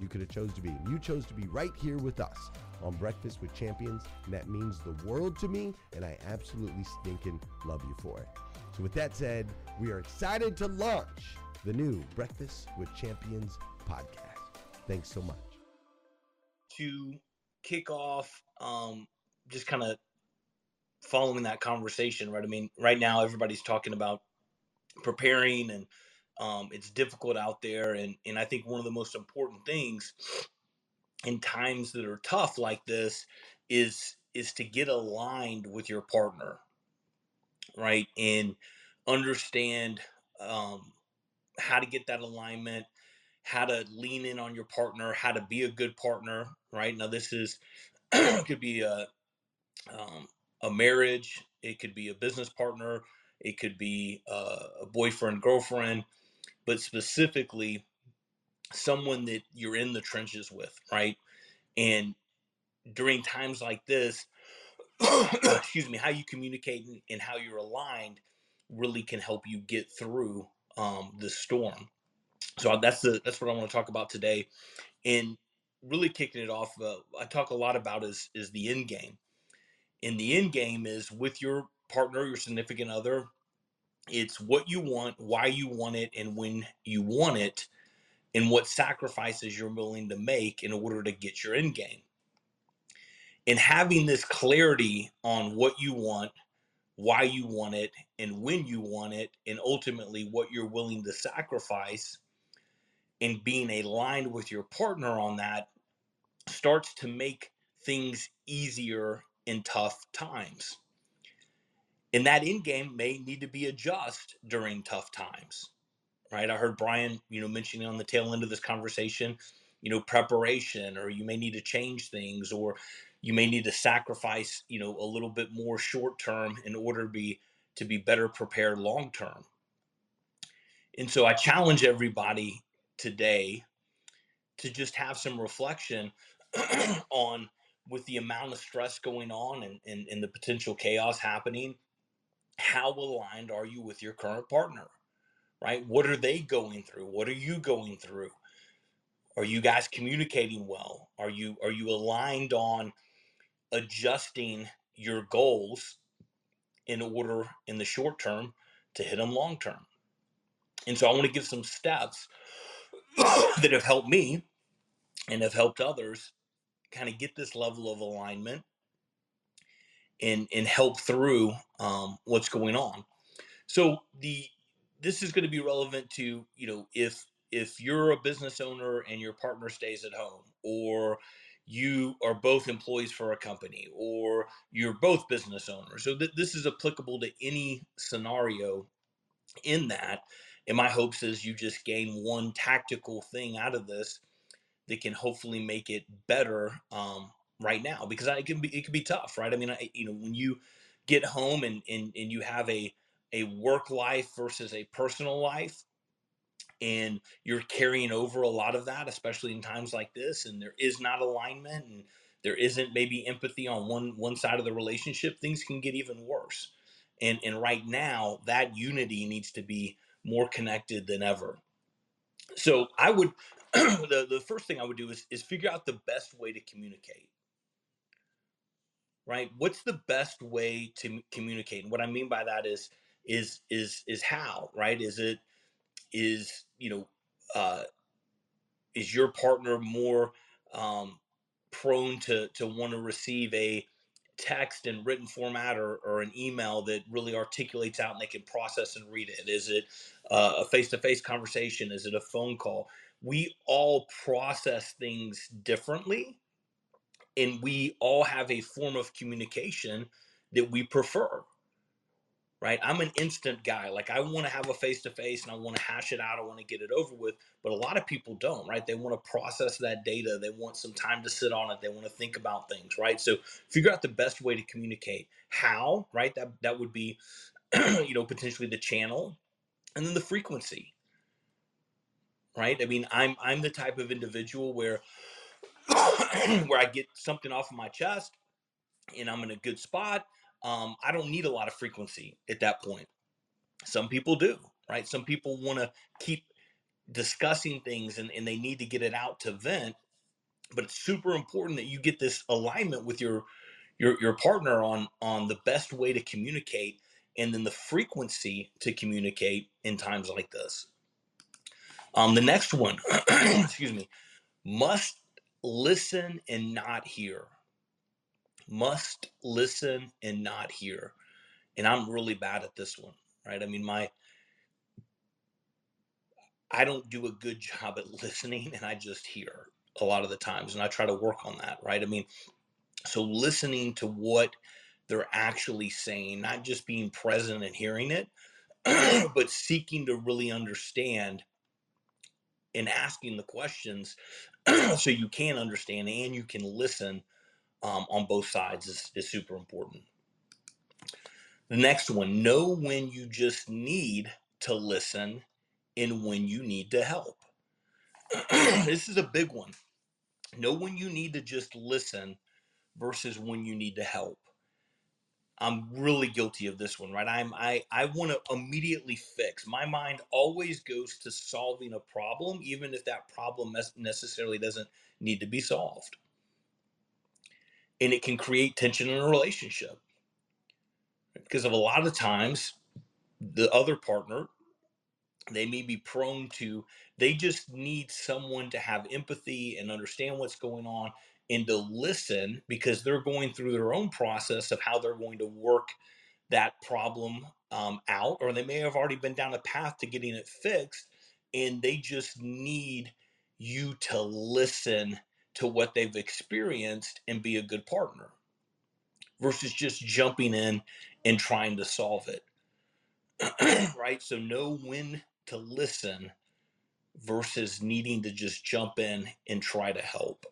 you could have chose to be. You chose to be right here with us on Breakfast with Champions, and that means the world to me, and I absolutely stinking love you for it. So with that said, we are excited to launch the new Breakfast with Champions podcast. Thanks so much. To kick off, um, just kind of following that conversation, right? I mean, right now everybody's talking about preparing and um, it's difficult out there, and and I think one of the most important things in times that are tough like this is is to get aligned with your partner, right, and understand um, how to get that alignment, how to lean in on your partner, how to be a good partner, right? Now this is could be a um, a marriage, it could be a business partner, it could be uh, a boyfriend girlfriend but specifically someone that you're in the trenches with, right? And during times like this, excuse me, how you communicate and how you're aligned really can help you get through um, the storm. So that's the that's what I want to talk about today, and really kicking it off. Uh, I talk a lot about is is the end game, and the end game is with your partner, your significant other, it's what you want, why you want it, and when you want it. and what sacrifices you're willing to make in order to get your end game. And having this clarity on what you want, why you want it, and when you want it, and ultimately what you're willing to sacrifice, and being aligned with your partner on that starts to make things easier in tough times. And that end game may need to be adjusted during tough times right? I heard Brian, you know, mentioning on the tail end of this conversation, you know, preparation, or you may need to change things, or you may need to sacrifice, you know, a little bit more short term in order to be to be better prepared long term. And so I challenge everybody today to just have some reflection on with the amount of stress going on and, and, and the potential chaos happening, how aligned are you with your current partner? right? What are they going through? What are you going through? Are you guys communicating well? Are you are you aligned on adjusting your goals in order in the short term to hit them long term? And so I want to give some steps that have helped me and have helped others kind of get this level of alignment and and help through um, what's going on. So the this is going to be relevant to you know if if you're a business owner and your partner stays at home or you are both employees for a company or you're both business owners so th- this is applicable to any scenario in that and my hopes is you just gain one tactical thing out of this that can hopefully make it better um, right now because it can be it can be tough right? I mean I, you know when you get home and, and and you have a a work life versus a personal life and you're carrying over a lot of that especially in times like this and there is not alignment and there isn't maybe empathy on one one side of the relationship things can get even worse. And and right now that unity needs to be more connected than ever. So i would the, the first thing i would do is, is figure out the best way to communicate right? What's the best way to communicate? And what i mean by that is is is is how right? Is it is you know uh is your partner more um prone to to want to receive a text and written format or, or an email that really articulates out and they can process and read it? Is it uh, a face-to-face conversation? Is it a phone call? We all process things differently and we all have a form of communication that we prefer right? I'm an instant guy. Like I want to have a face to face and I want to hash it out. I want to get it over with. But a lot of people don't, right? They want to process that data. They want some time to sit on it. They want to think about things, right? So figure out the best way to communicate. How, right? That that would be, you know, potentially the channel, and then the frequency. Right? I mean, I'm I'm the type of individual where where I get something off of my chest and I'm in a good spot um, I don't need a lot of frequency at that point. Some people do, right? Some people want to keep discussing things and, and they need to get it out to vent. But it's super important that you get this alignment with your your your partner on on the best way to communicate and then the frequency to communicate in times like this. Um, the next one, excuse me, must listen and not hear must listen and not hear. And I'm really bad at this one, right? I mean, my I don't do a good job at listening and I just hear a lot of the times and I try to work on that, right? I mean, so listening to what they're actually saying, not just being present and hearing it, but seeking to really understand and asking the questions so you can understand and you can listen um, on both sides is, is super important. The next one know when you just need to listen and when you need to help. this is a big one. Know when you need to just listen versus when you need to help. I'm really guilty of this one, right? I'm I I want to immediately fix. My mind always goes to solving a problem, even if that problem necessarily doesn't need to be solved and it can create tension in a relationship because of a lot of times the other partner they may be prone to they just need someone to have empathy and understand what's going on and to listen because they're going through their own process of how they're going to work that problem um, out or they may have already been down a path to getting it fixed and they just need you to listen to what they've experienced and be a good partner versus just jumping in and trying to solve it right so know when to listen versus needing to just jump in and try to help.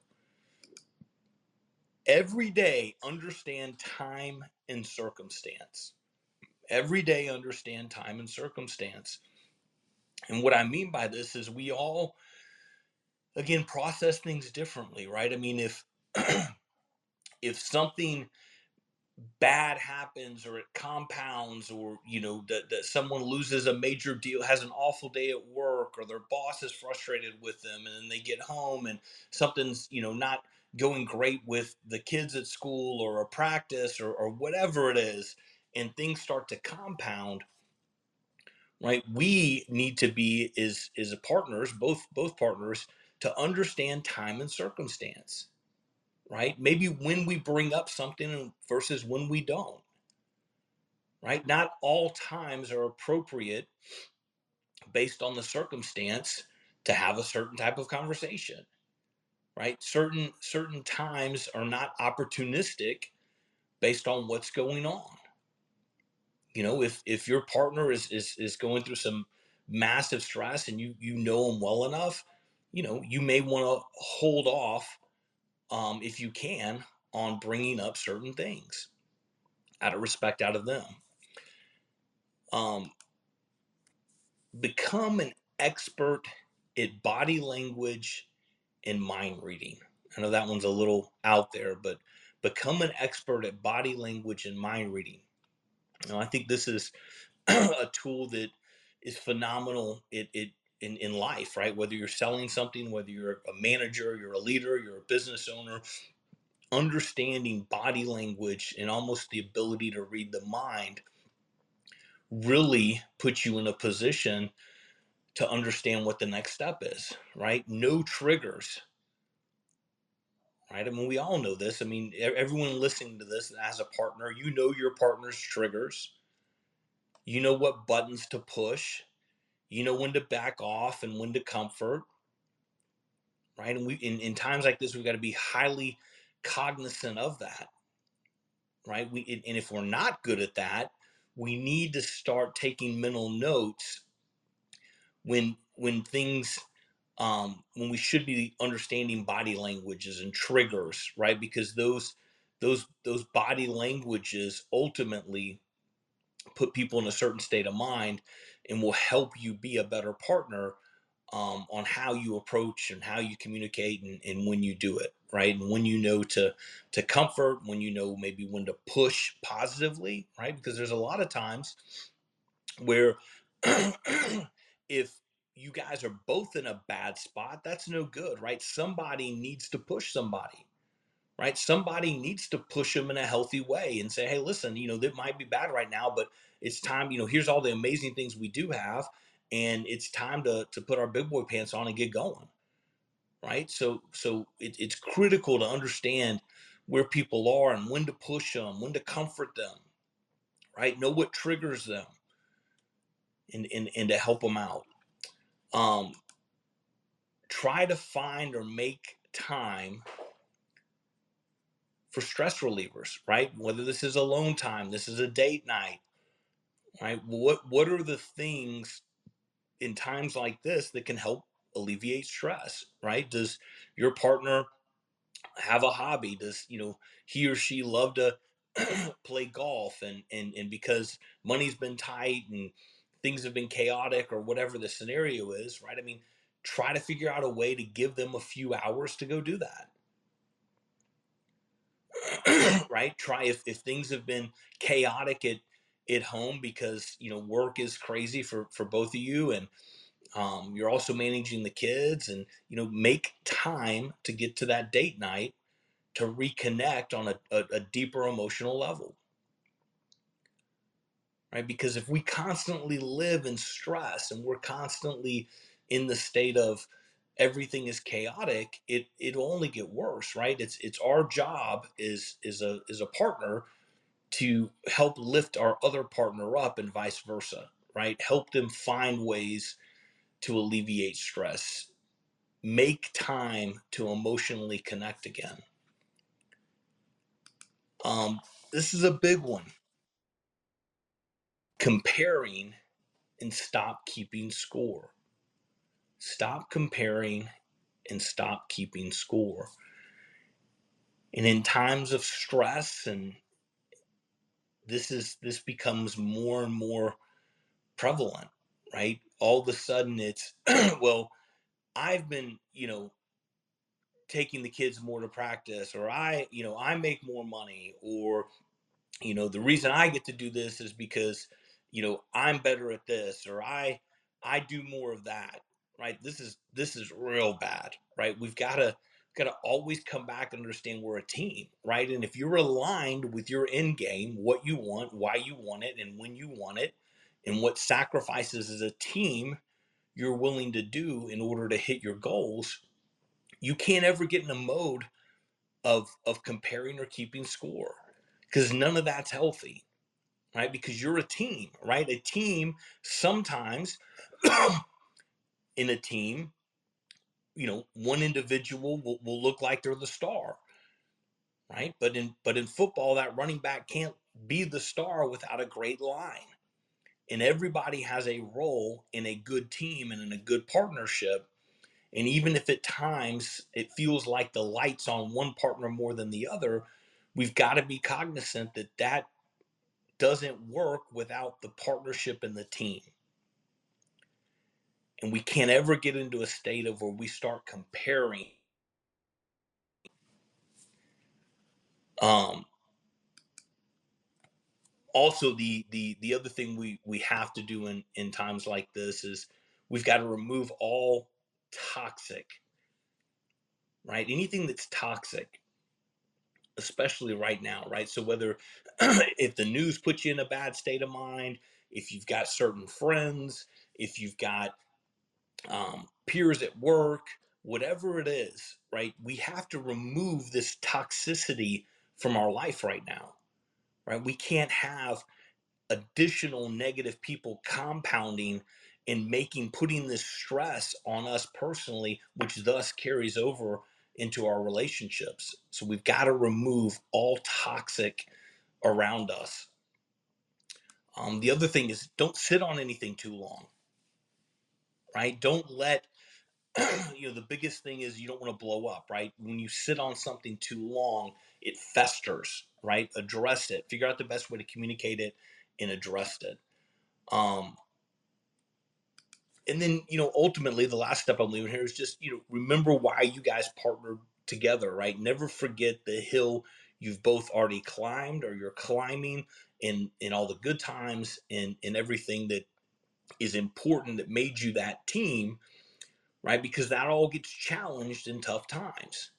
Every day, understand time and circumstance. Every day, understand time and circumstance. And what I mean by this is we all, again, process things differently, right? I mean, if if something bad happens or it compounds or you know that, that someone loses a major deal has an awful day at work or their boss is frustrated with them and then they get home and something's you know not going great with the kids at school or a practice or, or whatever it is and things start to compound right we need to be is is partners both both partners to understand time and circumstance right? Maybe when we bring up something versus when we don't, right? Not all times are appropriate based on the circumstance to have a certain type of conversation, right? Certain certain times are not opportunistic based on what's going on. You know, if if your partner is is is going through some massive stress and you you know them well enough, you know, you may want to hold off um, if you can, on bringing up certain things out of respect out of them. Um, become an expert at body language and mind reading. I know that one's a little out there, but become an expert at body language and mind reading. Now, I think this is a tool that is phenomenal. It, it in, in life, right? Whether you're selling something, whether you're a manager, you're a leader, you're a business owner, understanding body language and almost the ability to read the mind really puts you in a position to understand what the next step is, right? No triggers, right? I mean, we all know this. I mean, everyone listening to this as a partner, you know your partner's triggers. You know what buttons to push you know when to back off and when to comfort right and we in, in times like this we've got to be highly cognizant of that right we and if we're not good at that we need to start taking mental notes when when things um, when we should be understanding body languages and triggers right? Because those those those body languages ultimately put people in a certain state of mind and will help you be a better partner um, on how you approach and how you communicate and, and when you do it right? And when you know to to comfort when you know maybe when to push positively right? Because there's a lot of times where if you guys are both in a bad spot that's no good right somebody needs to push somebody right? Somebody needs to push them in a healthy way and say, hey, listen, you know, that might be bad right now, but it's time, you know, here's all the amazing things we do have. And it's time to, to put our big boy pants on and get going. Right. So, so it, it's critical to understand where people are and when to push them, when to comfort them, right? Know what triggers them and, and, and to help them out. Um, try to find or make time for stress relievers, right? Whether this is alone time, this is a date night, right? What what are the things in times like this that can help alleviate stress, right? Does your partner have a hobby? Does you know he or she love to play golf and and and because money's been tight and things have been chaotic or whatever the scenario is, right? I mean, try to figure out a way to give them a few hours to go do that right? Try if, if things have been chaotic at at home because you know work is crazy for for both of you and um, you're also managing the kids and you know make time to get to that date night to reconnect on a, a, a deeper emotional level right? Because if we constantly live in stress and we're constantly in the state of everything is chaotic, it it'll only get worse, right? It's it's our job is is a is a partner to help lift our other partner up and vice versa, right? Help them find ways to alleviate stress. Make time to emotionally connect again. Um, this is a big one. Comparing and stop keeping score. Stop comparing and stop keeping score. And in times of stress and this is this becomes more and more prevalent, right? All of a sudden it's well, I've been, you know, taking the kids more to practice or I, you know, I make more money or you know, the reason I get to do this is because, you know, I'm better at this or I I do more of that, right? This is this is real bad, right? We've got to got to always come back and understand we're a team, right? And if you're aligned with your end game, what you want, why you want it, and when you want it, and what sacrifices as a team you're willing to do in order to hit your goals, you can't ever get in a mode of of comparing or keeping score because none of that's healthy, right? Because you're a team, right? A team sometimes in a team, you know, one individual will, will look like they're the star, right? But in but in football, that running back can't be the star without a great line. And everybody has a role in a good team and in a good partnership. And even if at times it feels like the lights on one partner more than the other, we've got to be cognizant that that doesn't work without the partnership and the team. And we can't ever get into a state of where we start comparing. Um, also, the the the other thing we we have to do in in times like this is we've got to remove all toxic, right? Anything that's toxic, especially right now, right? So whether if the news puts you in a bad state of mind, if you've got certain friends, if you've got um, peers at work, whatever it is, right? We have to remove this toxicity from our life right now, right? We can't have additional negative people compounding and making putting this stress on us personally, which thus carries over into our relationships. So we've got to remove all toxic around us. Um, the other thing is don't sit on anything too long, right? Don't let, you know, the biggest thing is you don't want to blow up, right? When you sit on something too long, it festers, right? Address it, figure out the best way to communicate it and address it. Um, and then, you know, ultimately, the last step I'm leaving here is just, you know, remember why you guys partnered together, right? Never forget the hill you've both already climbed or you're climbing in in all the good times and in everything that is important that made you that team right? Because that all gets challenged in tough times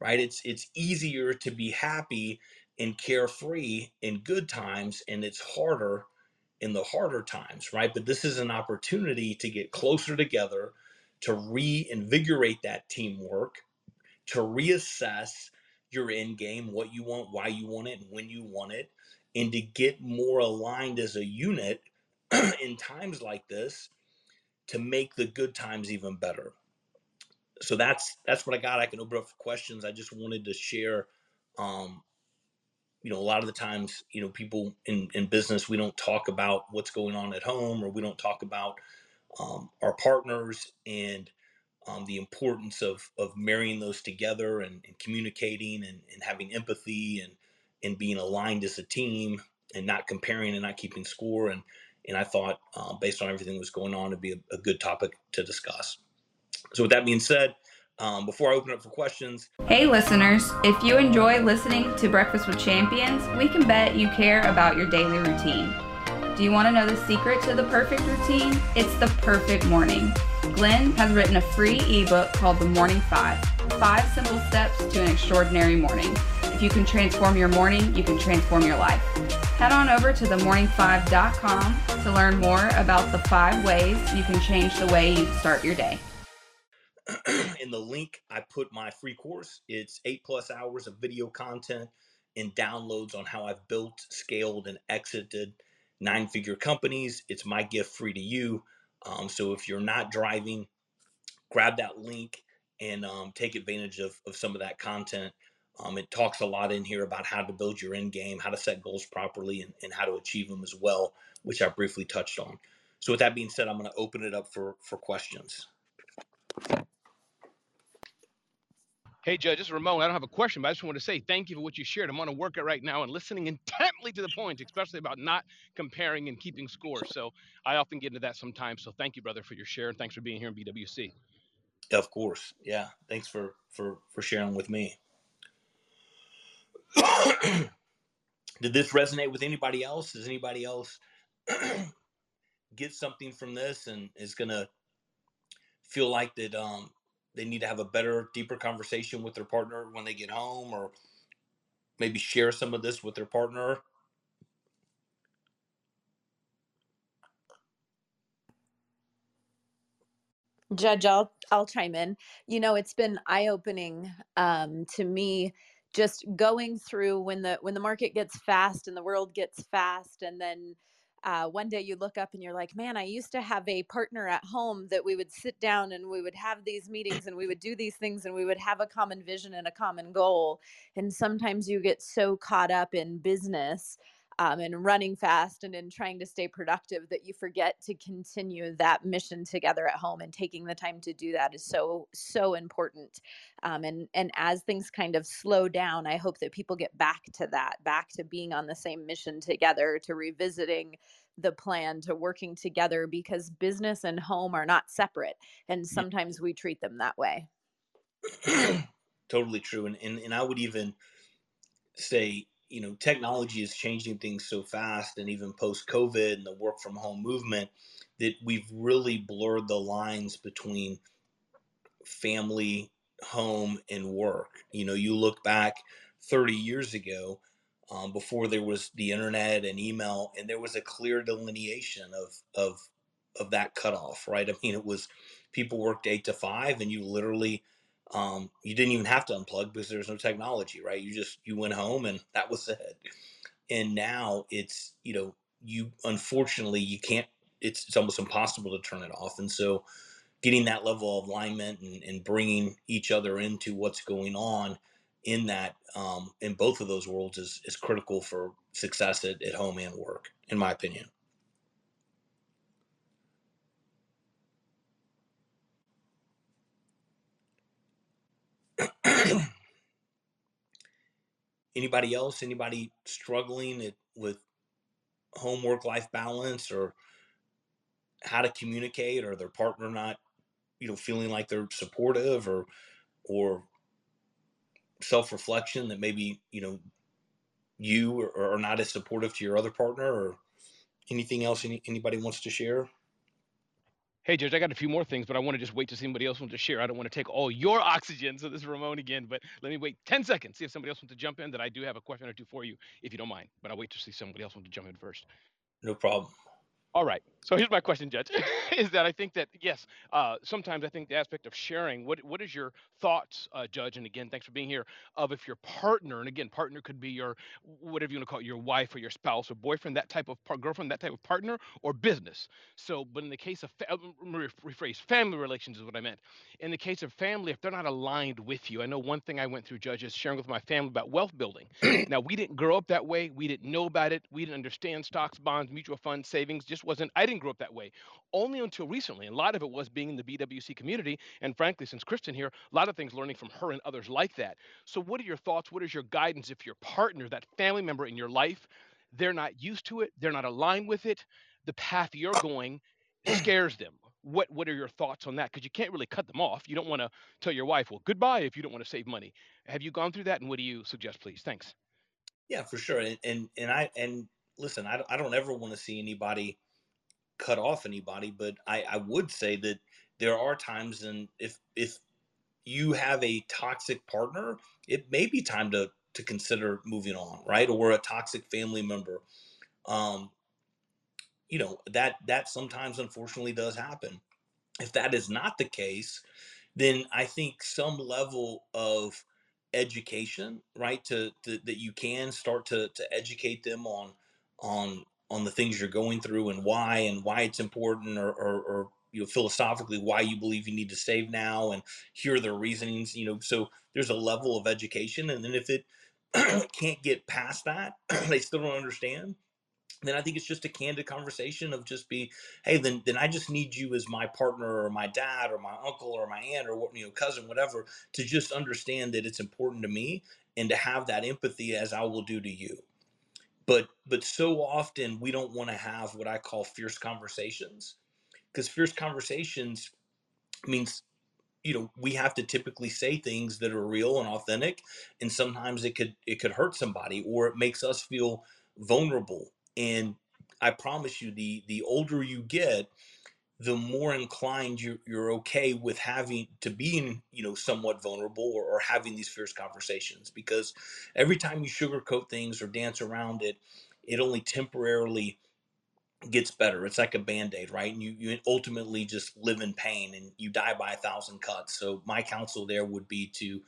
right? It's it's easier to be happy and carefree in good times and it's harder in the harder times right? But this is an opportunity to get closer together to reinvigorate that teamwork to reassess your end game, what you want, why you want it, and when you want it, and to get more aligned as a unit in times like this to make the good times even better. So that's that's what I got. I can open up for questions. I just wanted to share um, you know, a lot of the times, you know, people in, in business, we don't talk about what's going on at home or we don't talk about um, our partners and um, the importance of of marrying those together and, and communicating and, and having empathy and and being aligned as a team and not comparing and not keeping score and and I thought uh, based on everything that was going on it'd be a, a good topic to discuss. So with that being said, um, before I open up for questions. Hey, listeners, if you enjoy listening to Breakfast with Champions, we can bet you care about your daily routine. Do you want to know the secret to the perfect routine? It's the perfect morning. Glenn has written a free ebook called The Morning Five Five Simple Steps to an Extraordinary Morning. If you can transform your morning, you can transform your life. Head on over to themorning5.com to learn more about the five ways you can change the way you start your day. in the link, I put my free course. It's eight plus hours of video content and downloads on how I've built, scaled, and exited nine figure companies. It's my gift free to you. Um, so if you're not driving, grab that link and um, take advantage of, of some of that content. Um, it talks a lot in here about how to build your end game, how to set goals properly, and, and how to achieve them as well, which I briefly touched on. So with that being said, I'm going to open it up for for questions. Hey, Judge, Ramon. I don't have a question, but I just want to say thank you for what you shared. I'm on a workout right now and listening intently to the points, especially about not comparing and keeping score. So I often get into that sometimes. So thank you, brother, for your share, and thanks for being here in BWC. Of course, yeah. Thanks for for for sharing with me. Did this resonate with anybody else? Does anybody else get something from this and is gonna feel like that um, they need to have a better, deeper conversation with their partner when they get home, or maybe share some of this with their partner. Judge, I'll I'll chime in. You know, it's been eye opening um, to me just going through when the when the market gets fast and the world gets fast, and then uh, one day you look up and you're like, man, I used to have a partner at home that we would sit down and we would have these meetings and we would do these things and we would have a common vision and a common goal. And sometimes you get so caught up in business um, and running fast and in trying to stay productive that you forget to continue that mission together at home and taking the time to do that is so so important. Um, and and as things kind of slow down i hope that people get back to that back to being on the same mission together to revisiting the plan to working together because business and home are not separate and sometimes we treat them that way. Totally true and, and and i would even say you know technology is changing things so fast and even post covid and the work from home movement that we've really blurred the lines between family home and work. You know you look back 30 years ago um, before there was the internet and email and there was a clear delineation of of of that cutoff right? I mean it was people worked eight to five and you literally um, you didn't even have to unplug because there was no technology, right? You just you went home and that was it. And now it's you know you unfortunately you can't. It's it's almost impossible to turn it off. And so getting that level of alignment and, and bringing each other into what's going on in that um, in both of those worlds is is critical for success at, at home and work, in my opinion. Anybody else anybody struggling with homework life balance or how to communicate or their partner not you know feeling like they're supportive or or self-reflection that maybe you know you are, are not as supportive to your other partner or anything else any, anybody wants to share Hey, Judge, I got a few more things, but I want to just wait to see somebody else wants to share. I don't want to take all your oxygen. So this is Ramon again, but let me wait 10 seconds, see if somebody else wants to jump in. That I do have a question or two for you, if you don't mind. But I'll wait to see somebody else want to jump in first. no problem All right. So here's my question, Judge, is that I think that yes, uh, sometimes I think the aspect of sharing. What what is your thoughts, uh, Judge? And again, thanks for being here. Of if your partner, and again, partner could be your whatever you want to call it, your wife or your spouse or boyfriend, that type of par- girlfriend, that type of partner, or business. So, but in the case of fa- uh, rephrase, family relations is what I meant. In the case of family, if they're not aligned with you, I know one thing I went through, Judge, is sharing with my family about wealth building. now we didn't grow up that way. We didn't know about it. We didn't understand stocks, bonds, mutual funds, savings. Just wasn't. I didn't grow up that way only until recently. And a lot of it was being in the BWC community. And frankly, since Kristen here, a lot of things learning from her and others like that. So, what are your thoughts? What is your guidance if your partner, that family member in your life, they're not used to it, they're not aligned with it, the path you're going scares them? What what are your thoughts on that? Because you can't really cut them off. You don't want to tell your wife, well, goodbye if you don't want to save money. Have you gone through that? And what do you suggest, please? Thanks. yeah for sure and and, and i and listen I, I don't ever want to see anybody cut off anybody, but I, I would say that there are times and if if you have a toxic partner, it may be time to to consider moving on, right? Or a toxic family member. um, you know that that sometimes unfortunately does happen. If that is not the case, then I think some level of education, right, to, to that you can start to to educate them on on on the things you're going through and why and why it's important or, or, or you know philosophically why you believe you need to save now and here are the reasonings you know so there's a level of education and then if it can't get past that they still don't understand then I think it's just a candid conversation of just be, hey, then then I just need you as my partner or my dad or my uncle or my aunt or you know cousin whatever to just understand that it's important to me and to have that empathy as I will do to you. But but so often we don't want to have what I call fierce conversations because fierce conversations means you know we have to typically say things that are real and authentic and sometimes it could it could hurt somebody or it makes us feel vulnerable and I promise you, the the older you get, the more inclined you're, you're okay with having to being you know somewhat vulnerable or, or having these fierce conversations because every time you sugarcoat things or dance around it it only temporarily gets better. It's like a band-aid right? And you, you ultimately just live in pain and you die by a thousand cuts. So my counsel there would be to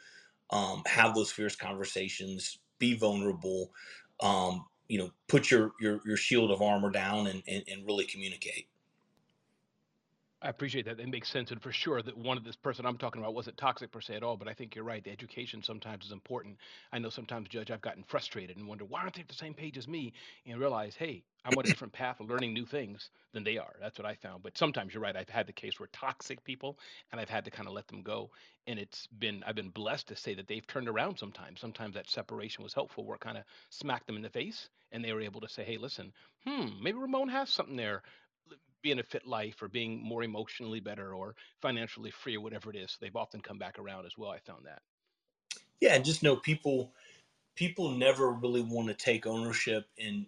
um, have those fierce conversations be vulnerable um, you know put your your your shield of armor down and and, and really communicate I appreciate that. It makes sense, and for sure that one of this person I'm talking about wasn't toxic per se at all. But I think you're right. The education sometimes is important. I know sometimes, Judge, I've gotten frustrated and wonder why aren't they at the same page as me, and realize, hey, I'm on a different path of learning new things than they are. That's what I found. But sometimes you're right. I've had the case where toxic people, and I've had to kind of let them go. And it's been I've been blessed to say that they've turned around. Sometimes, sometimes that separation was helpful, where it kind of smacked them in the face, and they were able to say, hey, listen, hmm, maybe Ramon has something there being a fit life or being more emotionally better or financially free or whatever it is. They've often come back around as well. I found that. Yeah, and just know people people never really want to take ownership in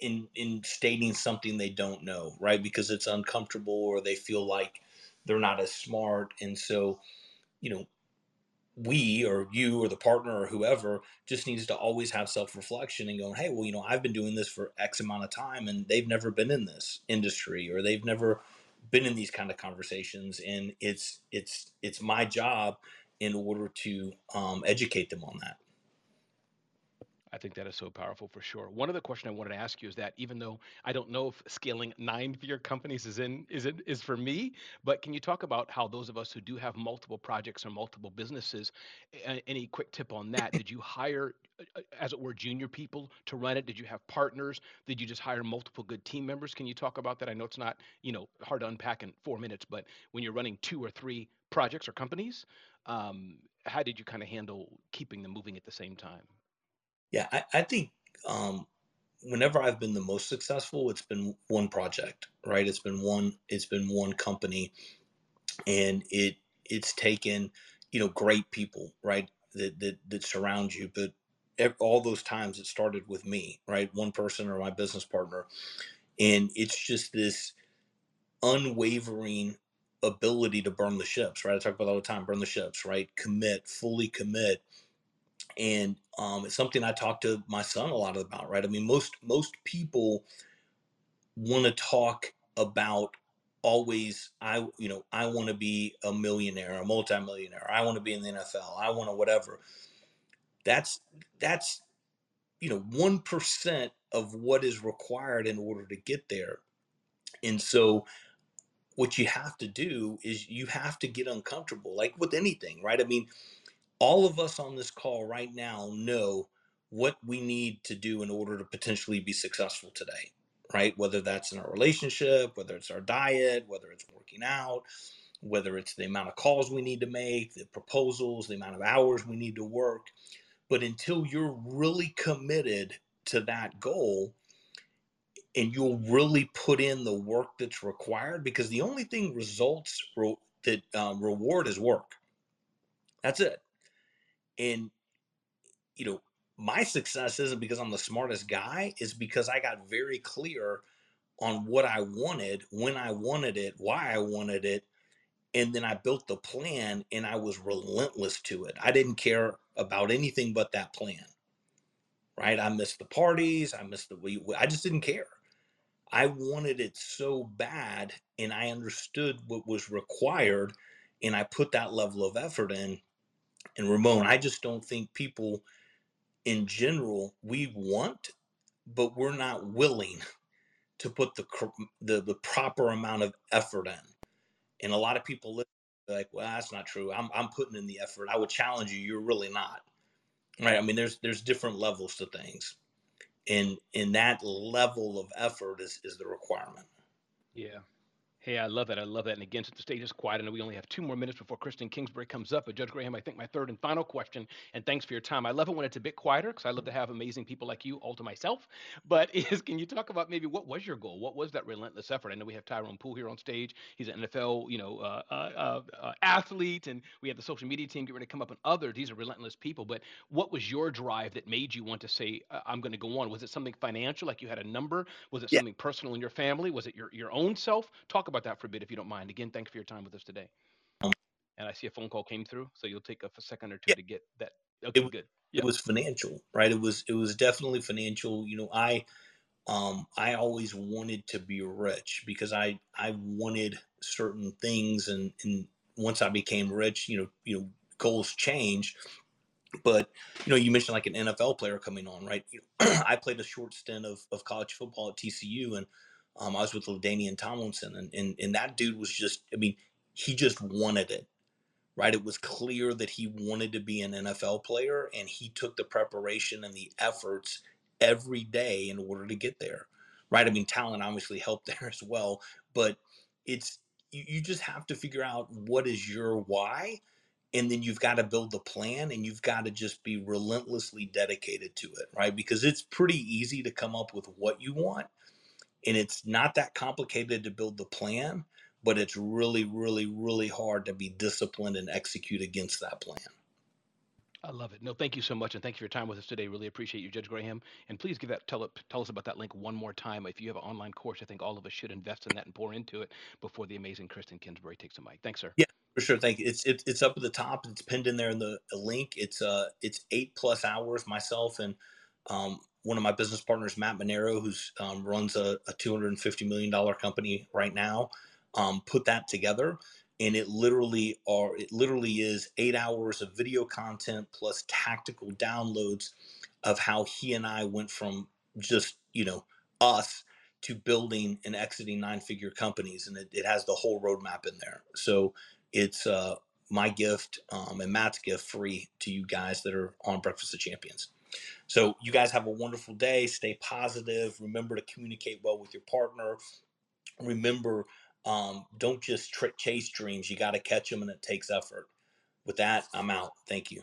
in in stating something they don't know, right? Because it's uncomfortable or they feel like they're not as smart. And so, you know, we or you or the partner or whoever just needs to always have self-reflection and going hey well you know i've been doing this for x amount of time and they've never been in this industry or they've never been in these kind of conversations and it's it's it's my job in order to um, educate them on that I think that is so powerful for sure. One other question I wanted to ask you is that even though I don't know if scaling nine-figure companies is in is it is for me, but can you talk about how those of us who do have multiple projects or multiple businesses, any quick tip on that? Did you hire, uh, uh, as it were, junior people to run it? Did you have partners? Did you just hire multiple good team members? Can you talk about that? I know it's not you know hard to unpack in four minutes, but when you're running two or three projects or companies, um, how did you kind of handle keeping them moving at the same time? Yeah, I, I think um, whenever I've been the most successful, it's been one project, right? It's been one, it's been one company, and it it's taken, you know, great people, right? That that that surround you, but all those times it started with me, right? One person or my business partner, and it's just this unwavering ability to burn the ships, right? I talk about all the time, burn the ships, right? Commit, fully commit and um, it's something I talk to my son a lot about. Right? I mean, most most people want to talk about always I you know I want to be a millionaire, a multimillionaire. I want to be in the NFL. I want to whatever. That's that's you know one percent of what is required in order to get there. And so what you have to do is you have to get uncomfortable like with anything right i mean all of us on this call right now know what we need to do in order to potentially be successful today, right? Whether that's in our relationship, whether it's our diet, whether it's working out, whether it's the amount of calls we need to make, the proposals, the amount of hours we need to work. But until you're really committed to that goal, and you'll really put in the work that's required because the only thing results that um, reward is work. That's it. And, you know, my success isn't because I'm the smartest guy, is because I got very clear on what I wanted, when I wanted it, why I wanted it. And then I built the plan and I was relentless to it. I didn't care about anything but that plan. right? I missed the parties. I missed the. I just didn't care. I wanted it so bad, and I understood what was required, and I put that level of effort in. And Ramon, I just don't think people in general we want, but we're not willing to put the the, the proper amount of effort in. And a lot of people like, well, that's not true. I'm I'm putting in the effort. I would challenge you. You're really not. Right. I mean, there's there's different levels to things. And and that level of effort is is the requirement. Yeah. Hey, I love that. I love that. And again, since the stage is quiet, I know we only have two more minutes before Kristen Kingsbury comes up. But Judge Graham, I think my third and final question, and thanks for your time. I love it when it's a bit quieter because I love to have amazing people like you all to myself. But is can you talk about maybe what was your goal? What was that relentless effort? I know we have Tyrone Poole here on stage. He's an NFL, you know, uh, uh, uh, uh, athlete, and we have the social media team get ready to come up and others. These are relentless people. But what was your drive that made you want to say, I'm going to go on? Was it something financial, like you had a number? Was it something personal in your family? Was it your your own self? Talk about that for a bit if you don't mind. Again, thanks for your time with us today. Um, and I see a phone call came through, so you'll take a, a second or two yeah. to get that. Okay, it, good. It was financial, right? It was it was definitely financial. You know, I um I always wanted to be rich because I I wanted certain things, and and once I became rich, you know, you know, goals change. But you know, you mentioned like an NFL player coming on, right? I played a short stint of, of college football at TCU, and um, I was with LaDainian Tomlinson, and, and and that dude was just, I mean, he just wanted it, right? It was clear that he wanted to be an NFL player, and he took the preparation and the efforts every day in order to get there, right? I mean, talent obviously helped there as well, but it's you, you just have to figure out what is your why, and then you've got to build the plan, and you've got to just be relentlessly dedicated to it, right? Because it's pretty easy to come up with what you want and it's not that complicated to build the plan, but it's really, really, really hard to be disciplined and execute against that plan. I love it. No, thank you so much, and thank you for your time with us today. Really appreciate you, Judge Graham. And please give that tell it, tell us about that link one more time. If you have an online course, I think all of us should invest in that and pour into it before the amazing Kristen Kingsbury takes the mic. Thanks, sir. Yeah, for sure. Thank you. It's it's, it's up at the top. It's pinned in there in the, the link. It's uh it's eight plus hours. Myself and um, one of my business partners, Matt Monero, who's um, runs a, a, $250 million company right now, um, put that together. And it literally are it literally is eight hours of video content plus tactical downloads of how he and I went from just, you know, us to building and exiting nine figure companies. And it, it has the whole roadmap in there. So it's uh, my gift um, and Matt's gift free to you guys that are on Breakfast of Champions. So you guys have a wonderful day. Stay positive. Remember to communicate well with your partner. Remember, um, don't just tr- chase dreams. You got to catch them, and it takes effort. With that, I'm out. Thank you.